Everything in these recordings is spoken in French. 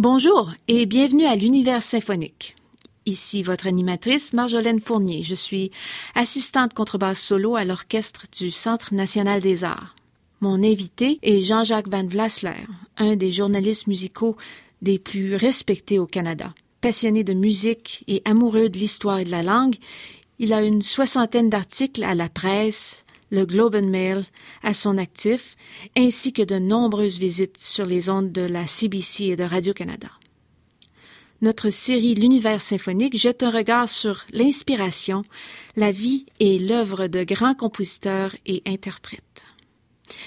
Bonjour et bienvenue à l'univers symphonique. Ici votre animatrice Marjolaine Fournier. Je suis assistante contrebasse solo à l'orchestre du Centre national des arts. Mon invité est Jean-Jacques Van Vlasler, un des journalistes musicaux des plus respectés au Canada. Passionné de musique et amoureux de l'histoire et de la langue, il a une soixantaine d'articles à la presse, le Globe and Mail à son actif, ainsi que de nombreuses visites sur les ondes de la CBC et de Radio-Canada. Notre série L'univers symphonique jette un regard sur l'inspiration, la vie et l'œuvre de grands compositeurs et interprètes.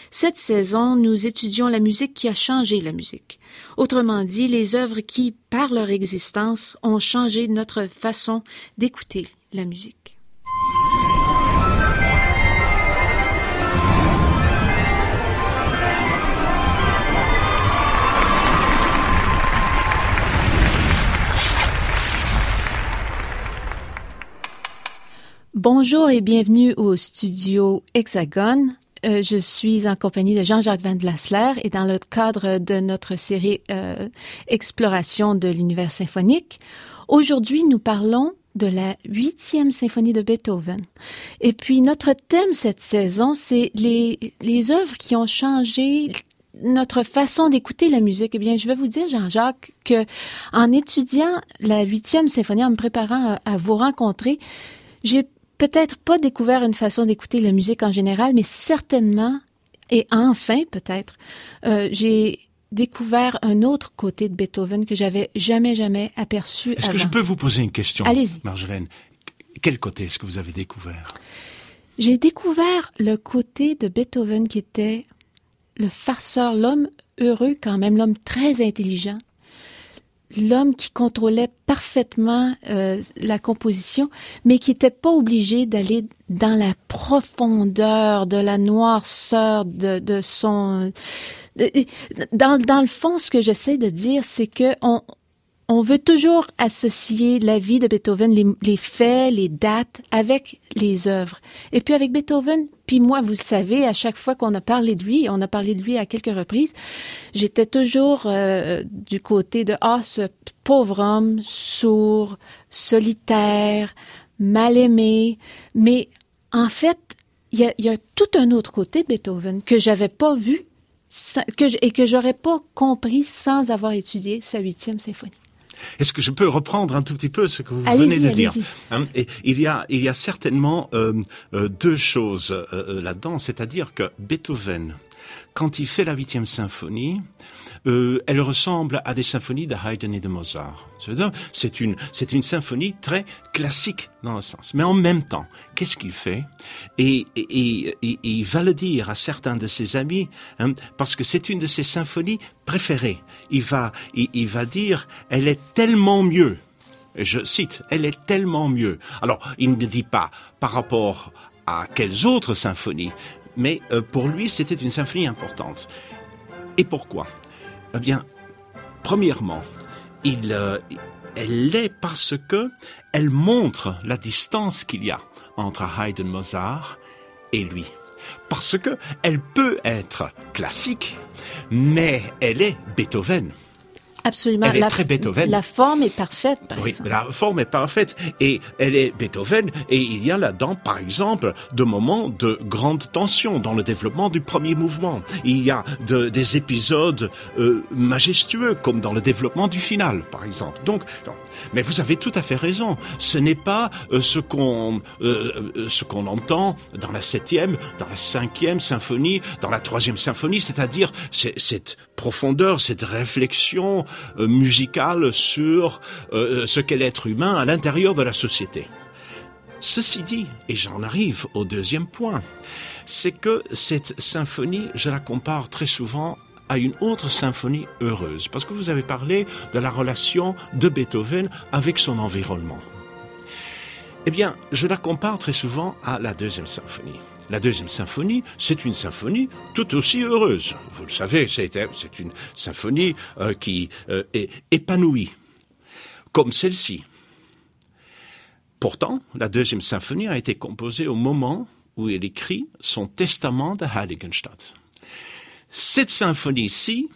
Cette saison, nous étudions la musique qui a changé la musique. Autrement dit, les œuvres qui, par leur existence, ont changé notre façon d'écouter la musique. Bonjour et bienvenue au studio Hexagone. Euh, je suis en compagnie de Jean-Jacques Van Vlasler et dans le cadre de notre série euh, Exploration de l'univers symphonique. Aujourd'hui, nous parlons de la huitième symphonie de Beethoven. Et puis, notre thème cette saison, c'est les, œuvres qui ont changé notre façon d'écouter la musique. Eh bien, je vais vous dire, Jean-Jacques, que en étudiant la huitième symphonie, en me préparant à vous rencontrer, j'ai peut-être pas découvert une façon d'écouter la musique en général, mais certainement, et enfin peut-être, euh, j'ai découvert un autre côté de Beethoven que j'avais jamais, jamais aperçu Est-ce que je peux vous poser une question, Allez-y. Marjolaine? Quel côté est-ce que vous avez découvert? J'ai découvert le côté de Beethoven qui était le farceur, l'homme heureux quand même, l'homme très intelligent, l'homme qui contrôlait parfaitement euh, la composition, mais qui n'était pas obligé d'aller dans la profondeur de la noirceur de, de son. Dans, dans le fond, ce que j'essaie de dire, c'est que on, on veut toujours associer la vie de Beethoven, les, faits, les dates, avec les œuvres. Et puis avec Beethoven, puis moi, vous le savez, à chaque fois qu'on a parlé de lui, on a parlé de lui à quelques reprises, j'étais toujours euh, du côté de ah ce pauvre homme sourd, solitaire, mal aimé. Mais en fait, il y a, tout un autre côté de Beethoven que j'avais pas vu et que j'aurais pas compris sans avoir étudié sa huitième symphonie. Est-ce que je peux reprendre un tout petit peu ce que vous venez de dire hein, et Il y a, il y a certainement euh, euh, deux choses euh, là-dedans, c'est-à-dire que Beethoven, quand il fait la huitième symphonie, euh, elle ressemble à des symphonies de Haydn et de Mozart. C'est une, c'est une symphonie très classique dans le sens. Mais en même temps, qu'est-ce qu'il fait? Et, et, et, il va le dire à certains de ses amis, hein, parce que c'est une de ses symphonies préférées. Il va, il, il va dire, elle est tellement mieux. Je cite, elle est tellement mieux. Alors, il ne dit pas par rapport à quelles autres symphonies, mais euh, pour lui, c'était une symphonie importante. Et pourquoi? Eh bien, premièrement, il, euh, elle l'est parce que elle montre la distance qu'il y a entre Haydn Mozart et lui. Parce que elle peut être classique, mais elle est Beethoven. Absolument. Elle est la, très Beethoven. La forme est parfaite, par oui, exemple. la forme est parfaite et elle est Beethoven et il y a là-dedans, par exemple, de moments de grande tension dans le développement du premier mouvement. Il y a de, des épisodes euh, majestueux comme dans le développement du final, par exemple. Donc, mais vous avez tout à fait raison. Ce n'est pas euh, ce qu'on euh, ce qu'on entend dans la septième, dans la cinquième symphonie, dans la troisième symphonie, c'est-à-dire cette profondeur, cette réflexion euh, musicale sur euh, ce qu'est l'être humain à l'intérieur de la société. Ceci dit, et j'en arrive au deuxième point, c'est que cette symphonie, je la compare très souvent à une autre symphonie heureuse, parce que vous avez parlé de la relation de Beethoven avec son environnement. Eh bien, je la compare très souvent à la deuxième symphonie. La deuxième symphonie, c'est une symphonie tout aussi heureuse. Vous le savez, c'est une symphonie euh, qui euh, est épanouie, comme celle-ci. Pourtant, la deuxième symphonie a été composée au moment où il écrit son testament de Heiligenstadt. Cette symphonie-ci,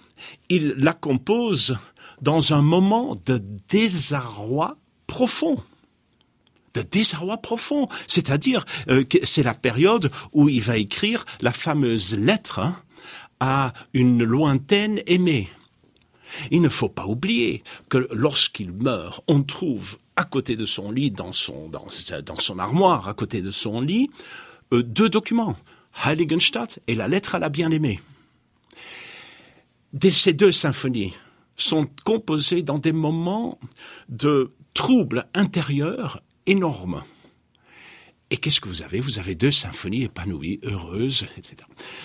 il la compose dans un moment de désarroi profond de désarroi profond. C'est-à-dire euh, que c'est la période où il va écrire la fameuse lettre hein, à une lointaine aimée. Il ne faut pas oublier que lorsqu'il meurt, on trouve à côté de son lit, dans son, dans, son armoire, à côté de son lit, euh, deux documents, Heiligenstadt et la lettre à la bien-aimée. Ces deux symphonies sont composées dans des moments de troubles intérieurs énormes. Et qu'est-ce que vous avez? Vous avez deux symphonies épanouies, heureuses, etc.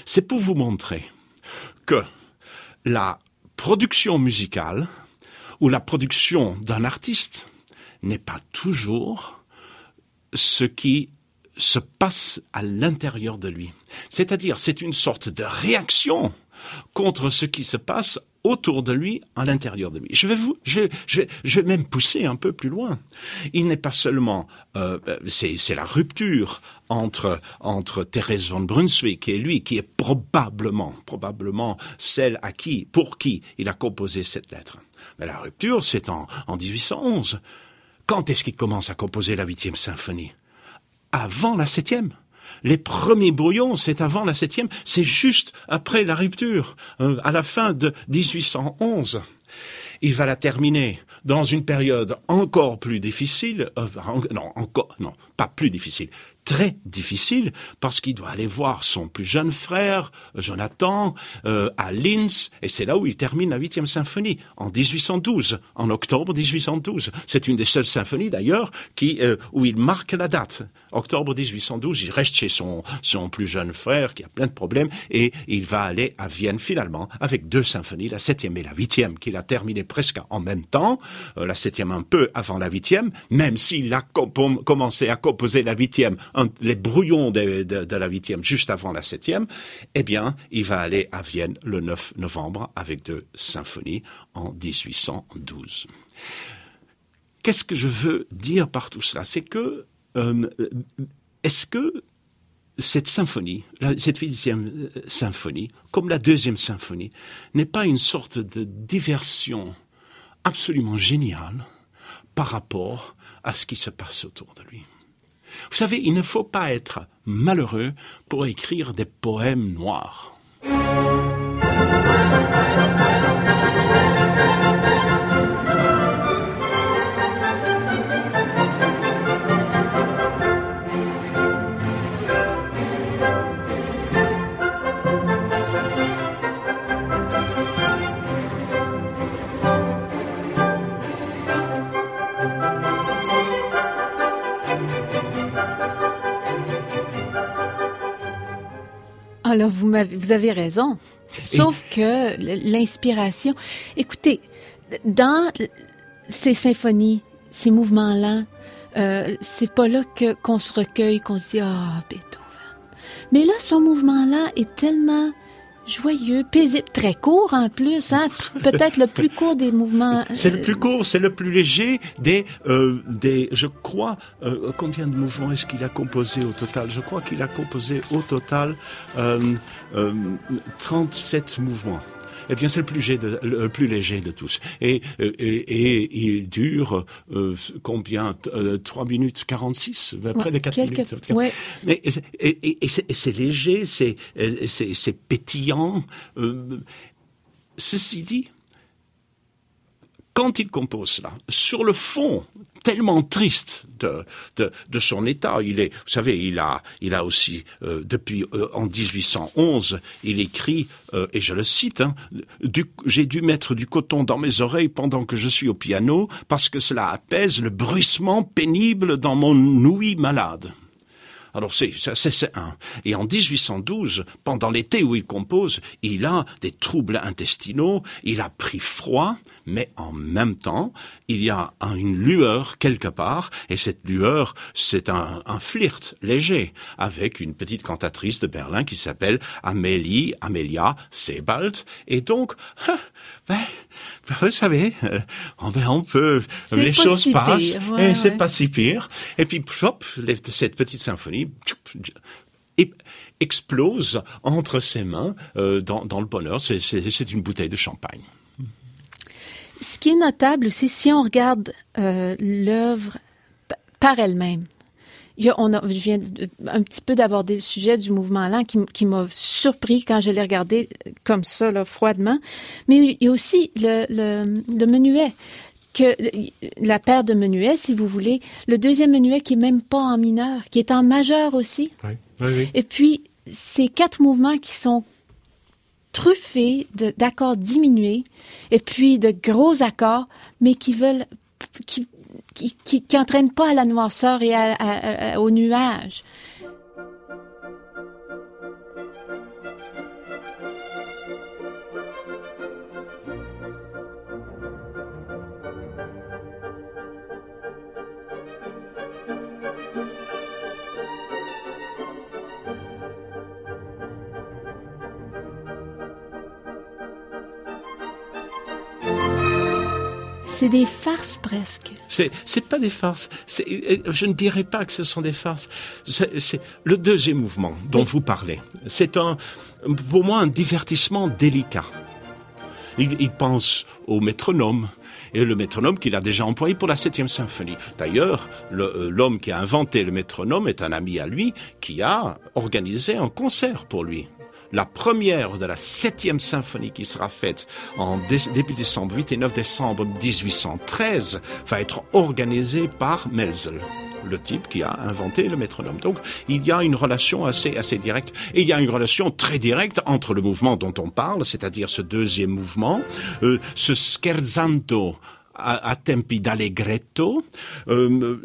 C'est pour vous montrer que la production musicale ou la production d'un artiste n'est pas toujours ce qui se passe à l'intérieur de lui. C'est-à-dire, c'est une sorte de réaction contre ce qui se passe autour de lui, à l'intérieur de lui. Je vais vous, je, je, je vais même pousser un peu plus loin. Il n'est pas seulement, euh, c'est la rupture entre entre Thérèse von Brunswick et lui, qui est probablement, probablement celle à qui, pour qui il a composé cette lettre. Mais la rupture, c'est en, en 1811. Quand est-ce qu'il commence à composer la huitième symphonie? Avant la septième. Les premiers brouillons, c'est avant la septième, c'est juste après la rupture, euh, à la fin de 1811. Il va la terminer dans une période encore plus difficile, euh, non, encore, non, pas plus difficile, très difficile parce qu'il doit aller voir son plus jeune frère, Jonathan, euh, à Linz, et c'est là où il termine la huitième symphonie, en 1812, en octobre 1812. C'est une des seules symphonies d'ailleurs qui où il marque la date. Octobre 1812, il reste chez son, son plus jeune frère qui a plein de problèmes et il va aller à Vienne finalement avec deux symphonies, la septième et la huitième, qu'il a terminé presque en même temps, euh, la septième un peu avant la huitième, même s'il a commencé à composer la huitième les brouillons de, la huitième juste avant la septième, eh bien, il va aller à Vienne le 9 novembre avec deux symphonies en 1812. Qu'est-ce que je veux dire par tout cela? C'est que est-ce que cette symphonie, cette huitième euh, symphonie, comme la deuxième symphonie, n'est pas une sorte de diversion absolument géniale par rapport à ce qui se passe autour de lui? Vous savez, il ne faut pas être malheureux pour écrire des poèmes noirs. Alors, vous, vous avez raison. Sauf que l'inspiration. Écoutez, dans ces symphonies, ces mouvements-là, euh, c'est pas là que qu'on se recueille, qu'on se dit ah Beethoven. Mais là, ce mouvement-là est tellement joyeux, paisible, très court en plus, hein? peut-être le plus court des mouvements. C'est le plus court, c'est le plus léger des, euh, des je crois, euh, combien de mouvements est-ce qu'il a composé au total? Je crois qu'il a composé au total euh, 37 euh, mouvements eh bien c'est le plus, le plus léger de tous. Et, et, il dure euh, combien 3 euh, minutes 46 Près de 4 minutes. Ouais. Mais, et, c'est léger, c'est pétillant. Euh, ceci dit, quand il compose cela, sur le fond tellement triste de, de, son état, il est, vous savez, il a, il a aussi, euh, depuis euh, en 1811, il écrit, euh, et je le cite, hein, j'ai dû mettre du coton dans mes oreilles pendant que je suis au piano, parce que cela apaise le bruissement pénible dans mon ouïe malade. Alors c'est c'est un. Et en 1812, pendant l'été où il compose, il a des troubles intestinaux, il a pris froid, mais en même temps, il y a une lueur quelque part, et cette lueur, c'est un, un flirt léger avec une petite cantatrice de Berlin qui s'appelle Amélie, Amelia Sebald, et donc, ben, ben, vous savez, euh, on peut, les choses passent, et c'est pas si pire. Et puis, hop, cette petite symphonie explose entre ses mains euh, dans, dans le bonheur. C'est une bouteille de champagne. ce qui est notable aussi, si on regarde euh, l'œuvre par elle-même, on a, je viens un petit peu d'aborder le sujet du mouvement lent qui, qui m'a surpris quand je l'ai regardé comme ça, là, froidement. Mais il y a aussi le, le, le menuet que la paire de menuets, si vous voulez, le deuxième menuet qui est même pas en mineur, qui est en majeur aussi. Oui, oui, oui. Et puis, ces quatre mouvements qui sont truffés d'accords diminués et puis de gros accords, mais qui veulent, qui, qui, qui, qui entraînent pas à la noirceur et à, à, au nuage. C'est des farces presque. C'est, c'est pas des farces. C'est, je ne dirais pas que ce sont des farces. C'est, c'est le deuxième mouvement dont oui. vous parlez. C'est un, pour moi, un divertissement délicat. Il, il, pense au métronome, et le métronome qu'il a déjà employé pour la septième symphonie. D'ailleurs, le, l'homme qui a inventé le métronome est un ami à lui qui a organisé un concert pour lui la première de la septième symphonie qui sera faite en début décembre, 8 et 9 décembre 1813, va être organisée par Melzel le type qui a inventé le métronome. Donc, il y a une relation assez, assez directe. Et il y a une relation très directe entre le mouvement dont on parle, c'est-à-dire ce deuxième mouvement, euh, ce scherzando à, à tempi d'allegretto, euh,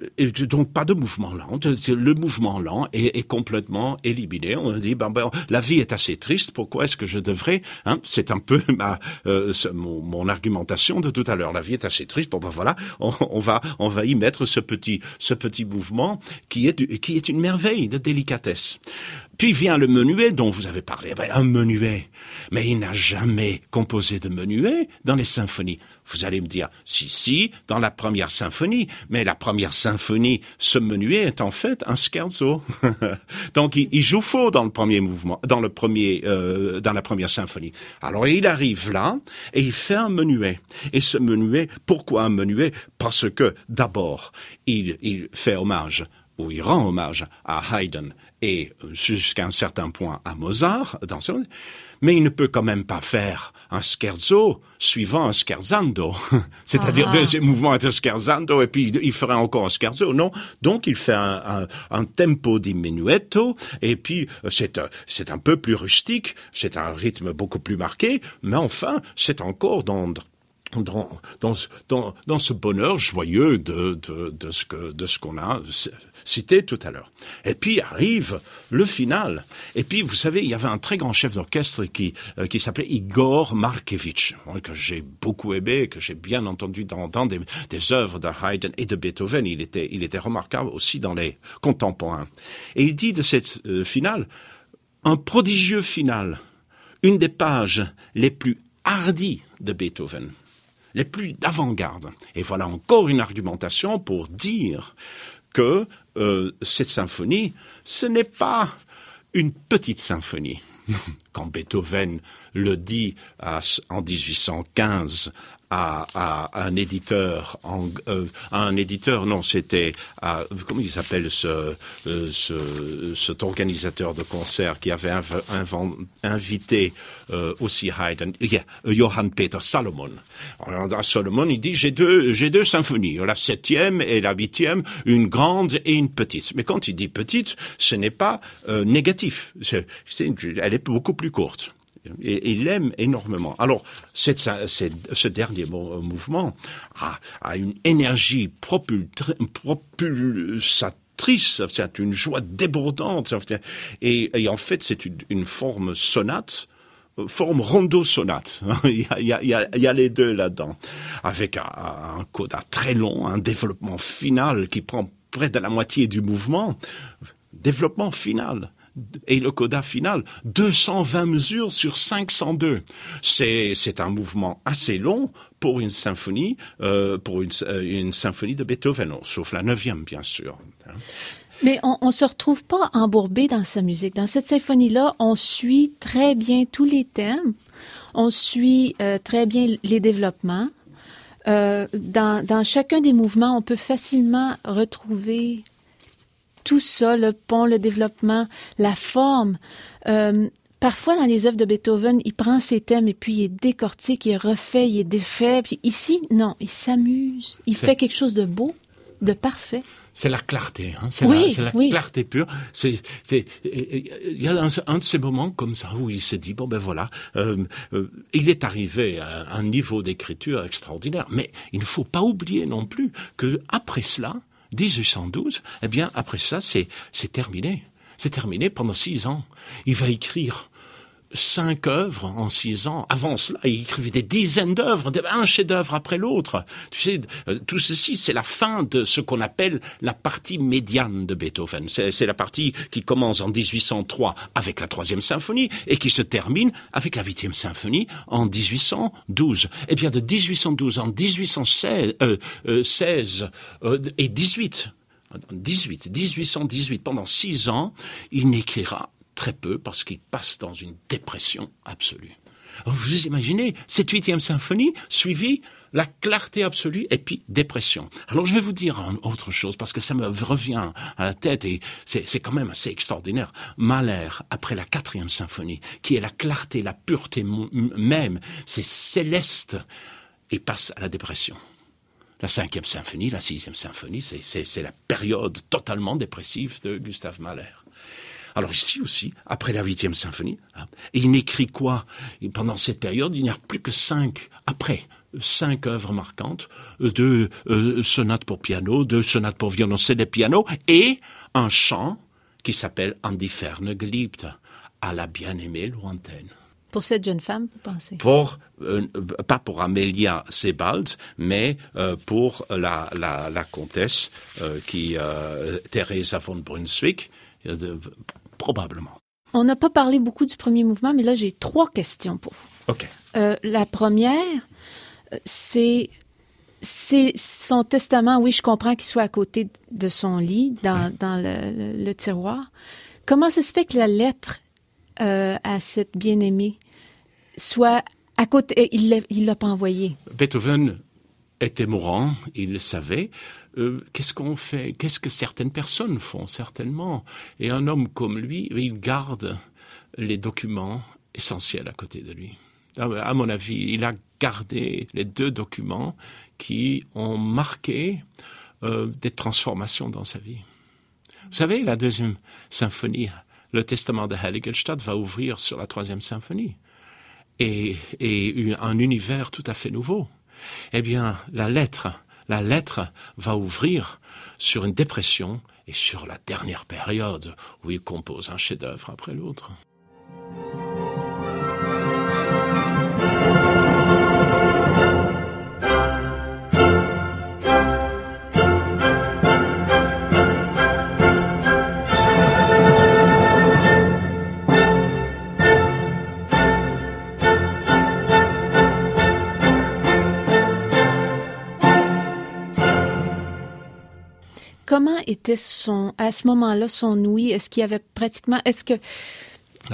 donc pas de mouvement lent. Le mouvement lent est, est complètement éliminé. On dit ben, ben, la vie est assez triste. Pourquoi est-ce que je devrais hein, C'est un peu ma euh, mon, mon, argumentation de tout à l'heure. La vie est assez triste. Bon ben voilà, on, on, va on va y mettre ce petit ce petit mouvement qui est qui est une merveille de délicatesse. Puis vient le menuet dont vous avez parlé. Ben, un menuet. Mais il n'a jamais composé de menuet dans les symphonies. Vous allez me dire, si, si, dans la première symphonie. Mais la première symphonie, ce menuet est en fait un scherzo. Donc il, joue faux dans le premier mouvement, dans le premier, euh, dans la première symphonie. Alors il arrive là et il fait un menuet. Et ce menuet, pourquoi un menuet? Parce que d'abord, il, il fait hommage où il rend hommage à Haydn et jusqu'à un certain point à Mozart, dans son... mais il ne peut quand même pas faire un scherzo suivant un scherzando, c'est-à-dire ah. deuxième mouvement un scherzando et puis il ferait encore un scherzo, non. Donc il fait un, un, un tempo di menuetto et puis c'est c'est un peu plus rustique, c'est un rythme beaucoup plus marqué, mais enfin c'est encore dans dans, ce bonheur joyeux de, ce que de ce qu'on a cité tout à l'heure. Et puis arrive le final. Et puis vous savez, il y avait un très grand chef d'orchestre qui euh, qui s'appelait Igor Markevitch, que j'ai beaucoup aimé, que j'ai bien entendu dans, des œuvres de Haydn et de Beethoven. Il était il était remarquable aussi dans les contemporains. Et il dit de cette euh, finale un prodigieux final, une des pages les plus hardies de Beethoven les plus d'avant-garde. Et voilà encore une argumentation pour dire que euh, cette symphonie, ce n'est pas une petite symphonie. Quand Beethoven le dit à, en 1815 à, à, un éditeur, euh, à un éditeur, non, c'était, comment il s'appelle ce, euh, ce, cet organisateur de concert qui avait inv, inv, invité euh, aussi Haydn, Johann Peter Salomon. Alors, à Salomon, il dit j'ai deux, j'ai deux symphonies, la septième et la huitième, une grande et une petite. Mais quand il dit petite, ce n'est pas négatif, elle est beaucoup plus courte il l'aime énormément. Alors, cette, ce dernier mouvement a, une énergie propulsatrice c'est une joie débordante, et, en fait, c'est une, forme sonate, forme rondo sonate. il, y a, les deux là-dedans, avec un coda très long, un développement final qui prend près de la moitié du mouvement, développement final et le coda final, 220 mesures sur 502. C'est, c'est un mouvement assez long pour une symphonie, euh, pour une, euh, une, symphonie de Beethoven, sauf la neuvième, bien sûr. Mais on, on se retrouve pas embourbé dans sa musique. Dans cette symphonie-là, on suit très bien tous les thèmes, on suit euh, très bien les développements. Dans, dans chacun des mouvements, on peut facilement retrouver tout ça, le pont, le développement, la forme. Euh, parfois, dans les œuvres de Beethoven, il prend ses thèmes et puis il est décortique, il est refait, il est défait. Puis ici, non, il s'amuse. Il fait quelque chose de beau, de parfait. C'est la clarté, hein. c'est Oui, la, la oui. clarté pure. C'est, il y a un, un de ces moments comme ça où il s'est dit bon ben voilà, euh, euh, il est arrivé à un niveau d'écriture extraordinaire, mais il ne faut pas oublier non plus que après cela, 1812, eh bien après ça c'est terminé, c'est terminé pendant six ans. Il va écrire cinq œuvres en six ans. Avant cela, il écrivait des dizaines d'œuvres, un chef-d'œuvre après l'autre. Tu sais, euh, tout ceci, c'est la fin de ce qu'on appelle la partie médiane de Beethoven. C'est la partie qui commence en 1803 avec la troisième symphonie et qui se termine avec la huitième symphonie en 1812. Eh bien, de 1812 en 1816 euh, 16, euh, et 18, 18, 1818, pendant six ans, il n'écrira très peu parce qu'il passe dans une dépression absolue. Vous imaginez cette huitième symphonie suivie la clarté absolue et puis dépression. Alors je vais vous dire autre chose parce que ça me revient à la tête et c'est quand même assez extraordinaire. Mahler après la quatrième symphonie qui est la clarté, la pureté même, c'est céleste et passe à la dépression. La cinquième symphonie, la sixième symphonie, c'est la période totalement dépressive de Gustave Mahler. Alors ici aussi, après la huitième symphonie, hein, et il n'écrit quoi? Et Pendant cette période, il n'y a plus que cinq, après, cinq œuvres marquantes, euh, deux euh, sonates pour piano, deux sonates pour violoncelle et piano, et un chant qui s'appelle An die Ferne à la bien-aimée lointaine Pour cette jeune femme, vous pensez? pour euh, pas pour Amelia Sebald, mais euh, pour la, la, la comtesse euh, qui Teresa von Brunswick, probablement. On n'a pas parlé beaucoup du premier mouvement, mais là, j'ai trois questions pour vous. Ok. Euh, la première, c'est c'est son testament. Oui, je comprends qu'il soit à côté de son lit, dans, dans le, le- le tiroir. Comment ça se fait que la lettre euh, à cette bien-aimée soit à côté Il il l'a pas envoyée? Beethoven était mourant, il le savait. Euh, Qu'est-ce qu'on fait? Qu'est-ce que certaines personnes font certainement Et un homme comme lui, il garde les documents essentiels à côté de lui. Ah, À mon avis, il a gardé les deux documents qui ont marqué euh, des transformations dans sa vie. Vous savez, la deuxième symphonie, le testament de Heiligenstadt va ouvrir sur la troisième symphonie et, un univers tout à fait nouveau. Eh bien, la lettre, la lettre va ouvrir sur une dépression et sur la dernière période où il compose un chef-d'œuvre après l'autre. Était son à ce moment-là son ouïe Est-ce qu'il avait pratiquement Est-ce que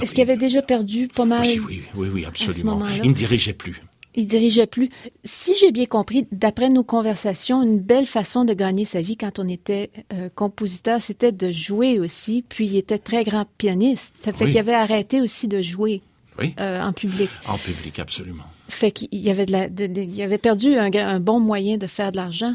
est-ce qu'il avait déjà perdu pas mal Oui, oui, oui, oui, absolument. Il ne dirigeait plus. Il dirigeait plus. Si j'ai bien compris, d'après nos conversations, une belle façon de gagner sa vie quand on était euh, compositeur, c'était de jouer aussi. Puis il était très grand pianiste. Ça fait Oui. qu'il avait arrêté aussi de jouer Oui, euh, en public. en public, absolument. Fait qu'il y avait de la, de- de- il avait perdu un bon moyen de faire de l'argent.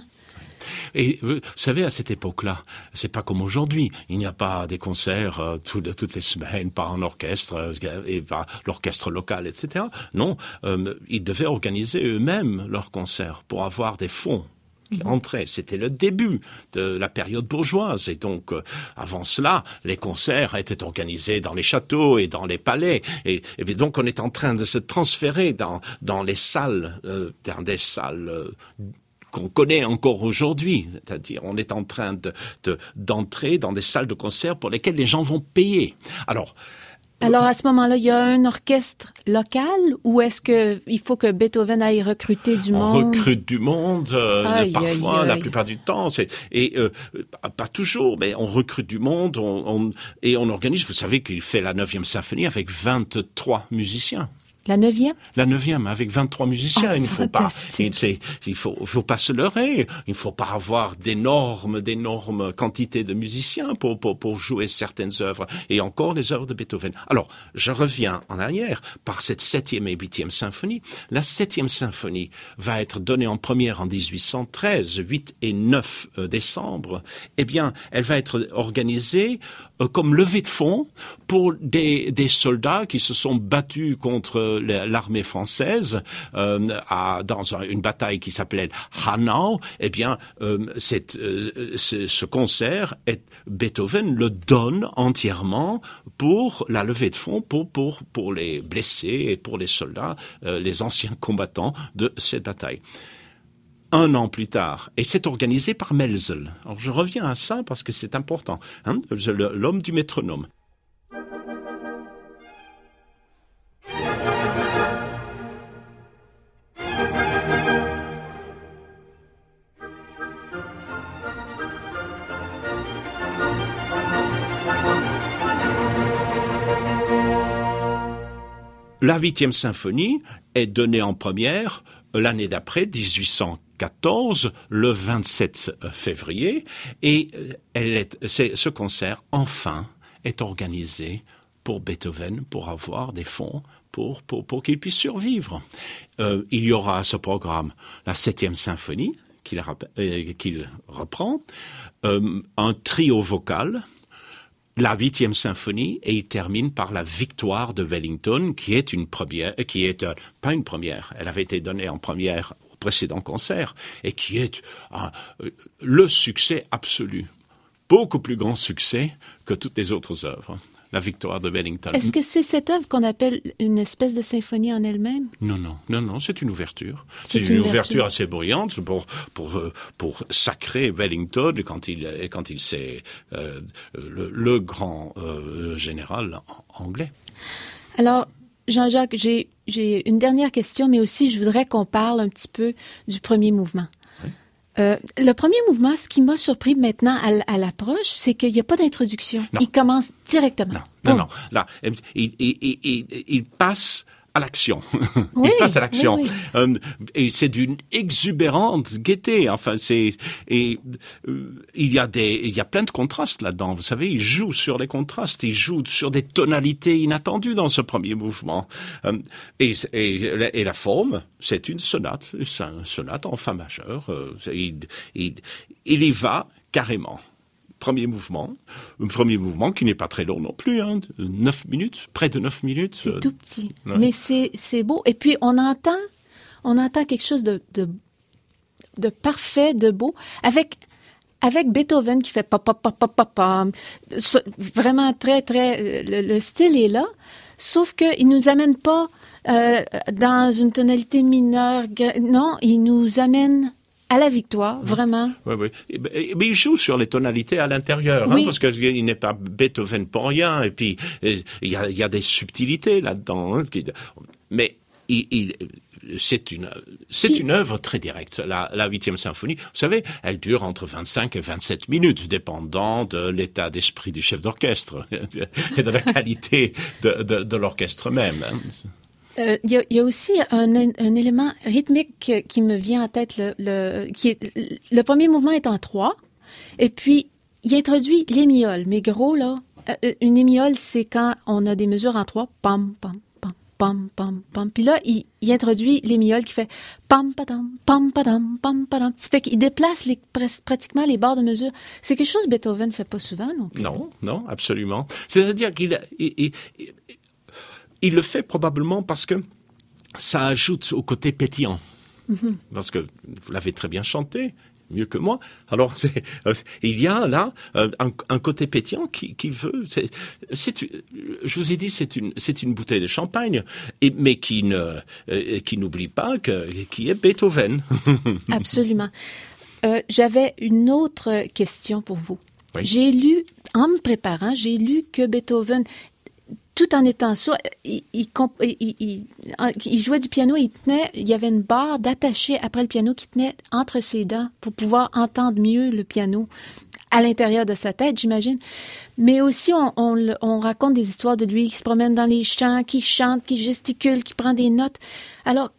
Et vous savez, à cette époque-là, c'est pas comme aujourd'hui. Il n'y a pas des concerts euh, tout- toutes les semaines par un orchestre euh, et par l'orchestre local, etc. Non, euh, ils devaient organiser eux-mêmes leurs concerts pour avoir des fonds qui entraient. C'était le début de la période bourgeoise. Et donc, euh, avant cela, les concerts étaient organisés dans les châteaux et dans les palais. Et, et donc, on est en train de se transférer dans, dans les salles, euh, dans des salles euh, qu'on connaît encore aujourd'hui, c'est-à-dire on est en train de de- d'entrer dans des salles de concert pour lesquelles les gens vont payer. Alors, Alors à ce moment-là, il y a un orchestre local ou est-ce que il faut que Beethoven aille recruter du on monde? recrute du monde, euh, Aïe, parfois, aïe, la plupart du temps, c'est et euh, pas- pas toujours, mais on recrute du monde, on, on- et on organise. Vous savez qu'il fait la neuvième symphonie avec 23 musiciens. La neuvième La neuvième, avec 23 musiciens. Ah, il ne faut pas, il, faut, pas se leurrer. Il ne faut pas avoir d'énormes, d'énormes quantités de musiciens pour, pour, pour jouer certaines œuvres. Et encore les œuvres de Beethoven. Alors, je reviens en arrière par cette septième et huitième symphonie. La septième symphonie va être donnée en première en 1813, 8 et 9 euh, décembre. Eh bien, elle va être organisée euh, comme levée de fonds pour des, des soldats qui se sont battus contre la- l'armée française euh, à, dans un- une bataille qui s'appelait Hanau. Eh bien, euh, euh, ce, ce concert, est, Beethoven le donne entièrement pour la levée de fonds, pour, pour, pour les blessés et pour les soldats, les anciens combattants de cette bataille un an plus tard, et c'est organisé par Melzel. Alors je reviens à ça parce que c'est important. Hein, L'homme du métronome. La huitième symphonie est donnée en première l'année d'après, 1814, le 27 février, et euh, elle est, ce concert, enfin, est organisé pour Beethoven, pour avoir des fonds pour, pour, pour qu'il puisse survivre. Euh, il y aura à ce programme la septième symphonie qu'il euh, reprend, euh, un trio vocal, la huitième symphonie et il termine par la victoire de Wellington, qui est une première, euh, qui est euh, pas une première, elle avait été donnée en première au précédent concert et qui est euh, le succès absolu, beaucoup plus grand succès que toutes les autres œuvres. La victoire de Wellington. Est-ce que c'est cette œuvre qu'on appelle une espèce de symphonie en elle-même? Non, non, non, non, c'est une ouverture. C'est une une, ouverture. ouverture assez bruyante pour pour pour sacrer Wellington quand il quand il s'est euh, le, le grand euh, général anglais. Alors, Jean-Jacques, j'ai une dernière question, mais aussi je voudrais qu'on parle un petit peu du premier mouvement. Euh, le premier mouvement, ce qui m'a surpris maintenant à, l'approche, c'est qu'il n'y a pas d'introduction. Il commence directement. Non, non, non. Là, il, il, il, il- il passe à l'action. Oui, il passe à l'action. oui, oui. Euh, et c'est d'une exubérante gaieté. Enfin, c'est et euh, il y a des il y a plein de contrastes là-dedans. Vous savez, il joue sur les contrastes. Il joue sur des tonalités inattendues dans ce premier mouvement. Euh, et, et, et la forme, c'est une sonate, c'est une sonate en fa majeur. Euh, il, il, il y va carrément premier mouvement, un premier mouvement qui n'est pas très long non plus, hein, de neuf minutes, près de neuf minutes. C'est euh, tout petit. ouais. Mais c'est c'est beau. Et puis, on entend, on entend quelque chose de, de, de parfait, de beau, avec, avec Beethoven qui fait pop, pop, pop, pop, pop. Ce- Vraiment très, très. Le, le style est là, sauf qu'il ne nous amène pas euh, dans une tonalité mineure. Non, il nous amène à la victoire, vraiment. Oui, oui. Et ben- Mais il joue sur les tonalités à l'intérieur, hein, parce qu'il n'est pas Beethoven pour rien. Et puis, il y a, il y a des subtilités là-dedans. hein, mais il, il- c'est une, c'est une œuvre très directe. La, la huitième symphonie, vous savez, elle dure entre 25 et 27 minutes, dépendant de l'état d'esprit du chef d'orchestre et de la qualité de, de, de l'orchestre même. Hein. Euh, Il y, a, il aussi un, élément rythmique qui me vient en tête. Le, premier mouvement est en trois, et puis il introduit l'émiole. Mais gros, là, euh, une émiole, c'est quand on a des mesures en trois. Pam, pam, pam, pam, pam, pam. Puis là, il, il introduit l'émiole qui fait pam, padam, pam, padam, pam, padam. Ça fait qu'il déplace pratiquement les barres de mesure. C'est quelque chose que Beethoven ne fait pas souvent, non plus. Non, non, absolument. C'est-à-dire qu'il il, le fait probablement parce que ça ajoute au côté pétillant. Parce que vous l'avez très bien chanté, mieux que moi. Alors, c'est, euh, il y a là euh, un, un côté pétillant qui, qui veut. Je vous ai dit, c'est une, c'est une bouteille de champagne, et, mais qui ne, euh, qui n'oublie pas que, qui est Beethoven. Absolument. J'avais une autre question pour vous. Oui. J'ai lu, en me préparant, j'ai lu que Beethoven, tout en étant sourd, il, jouait du piano, il tenait, il y avait une barre d'attaché après le piano qui tenait entre ses dents pour pouvoir entendre mieux le piano à l'intérieur de sa tête, j'imagine. Mais aussi, on, on, raconte des histoires de lui qui se promène dans les champs, qui chante, qui gesticule, qui prend des notes. Alors,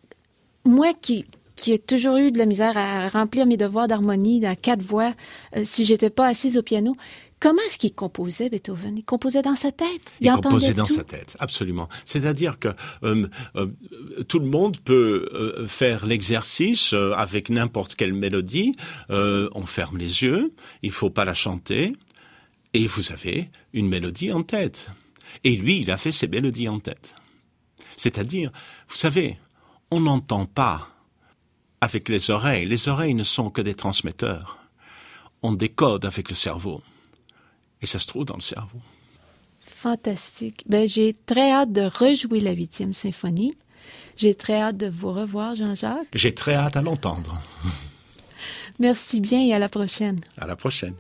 moi qui qui ai toujours eu de la misère à remplir mes devoirs d'harmonie à quatre voix euh, si j'étais pas assise au piano, Comment est-ce qu'il composait Beethoven? Il composait dans sa tête. Il, composait dans sa tête, absolument. C'est-à-dire que euh, euh, tout le monde peut euh, faire l'exercice avec n'importe quelle mélodie. on ferme les yeux, il faut pas la chanter, et vous avez une mélodie en tête. Et lui, il a fait ses mélodies en tête. C'est-à-dire, vous savez, on n'entend pas avec les oreilles. Les oreilles ne sont que des transmetteurs. On décode avec le cerveau. Et ça se trouve dans le cerveau. Fantastique. Ben, j'ai très hâte de rejouer la huitième symphonie. J'ai très hâte de vous revoir, Jean-Jacques. J'ai très hâte à l'entendre. Merci bien et à la prochaine. À la prochaine.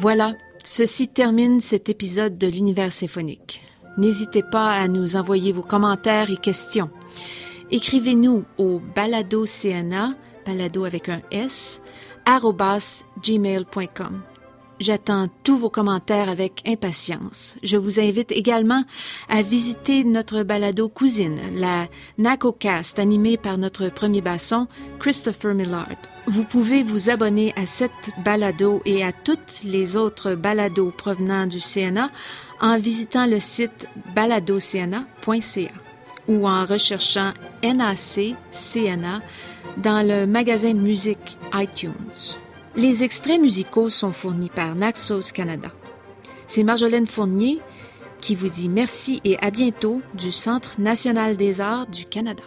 Voilà, ceci termine cet épisode de l'univers symphonique. N'hésitez pas à nous envoyer vos commentaires et questions. Écrivez-nous au balado CNA, balado avec un S, gmail.com. J'attends tous vos commentaires avec impatience. Je vous invite également à visiter notre balado cousine, la NACOcast, animée par notre premier basson, Christopher Millard. Vous pouvez vous abonner à cette balado et à toutes les autres balados provenant du CNA en visitant le site baladocna.ca ou en recherchant NAC CNA dans le magasin de musique iTunes. Les extraits musicaux sont fournis par Naxos Canada. C'est Marjolaine Fournier qui vous dit merci et à bientôt du Centre national des arts du Canada.